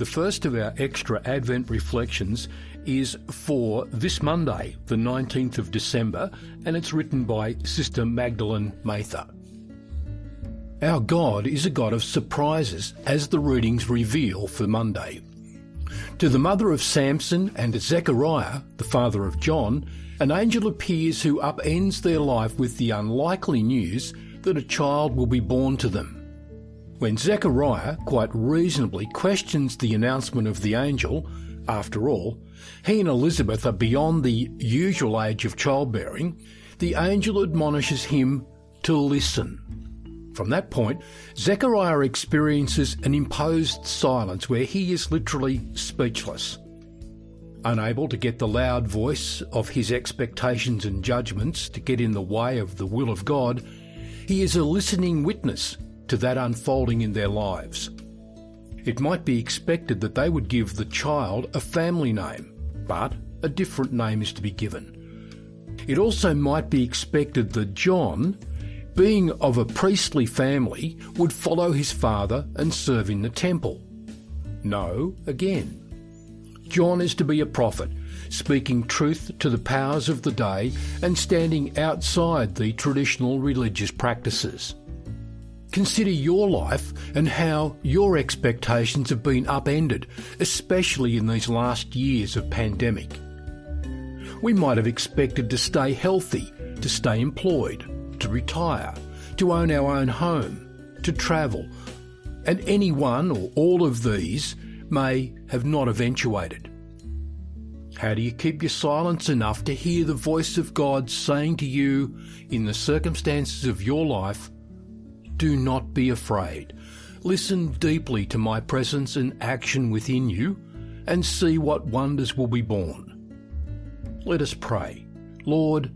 The first of our extra Advent reflections is for this Monday, the 19th of December, and it's written by Sister Magdalen Mather. Our God is a God of surprises, as the readings reveal for Monday. To the mother of Samson and to Zechariah, the father of John, an angel appears who upends their life with the unlikely news that a child will be born to them. When Zechariah quite reasonably questions the announcement of the angel, after all, he and Elizabeth are beyond the usual age of childbearing, the angel admonishes him to listen. From that point, Zechariah experiences an imposed silence where he is literally speechless. Unable to get the loud voice of his expectations and judgments to get in the way of the will of God, he is a listening witness to that unfolding in their lives. It might be expected that they would give the child a family name, but a different name is to be given. It also might be expected that John, being of a priestly family, would follow his father and serve in the temple. No, again. John is to be a prophet, speaking truth to the powers of the day and standing outside the traditional religious practices. Consider your life and how your expectations have been upended, especially in these last years of pandemic. We might have expected to stay healthy, to stay employed, to retire, to own our own home, to travel, and any one or all of these may have not eventuated. How do you keep your silence enough to hear the voice of God saying to you in the circumstances of your life, do not be afraid. Listen deeply to my presence and action within you and see what wonders will be born. Let us pray. Lord,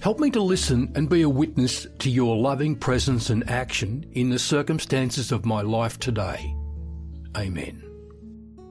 help me to listen and be a witness to your loving presence and action in the circumstances of my life today. Amen.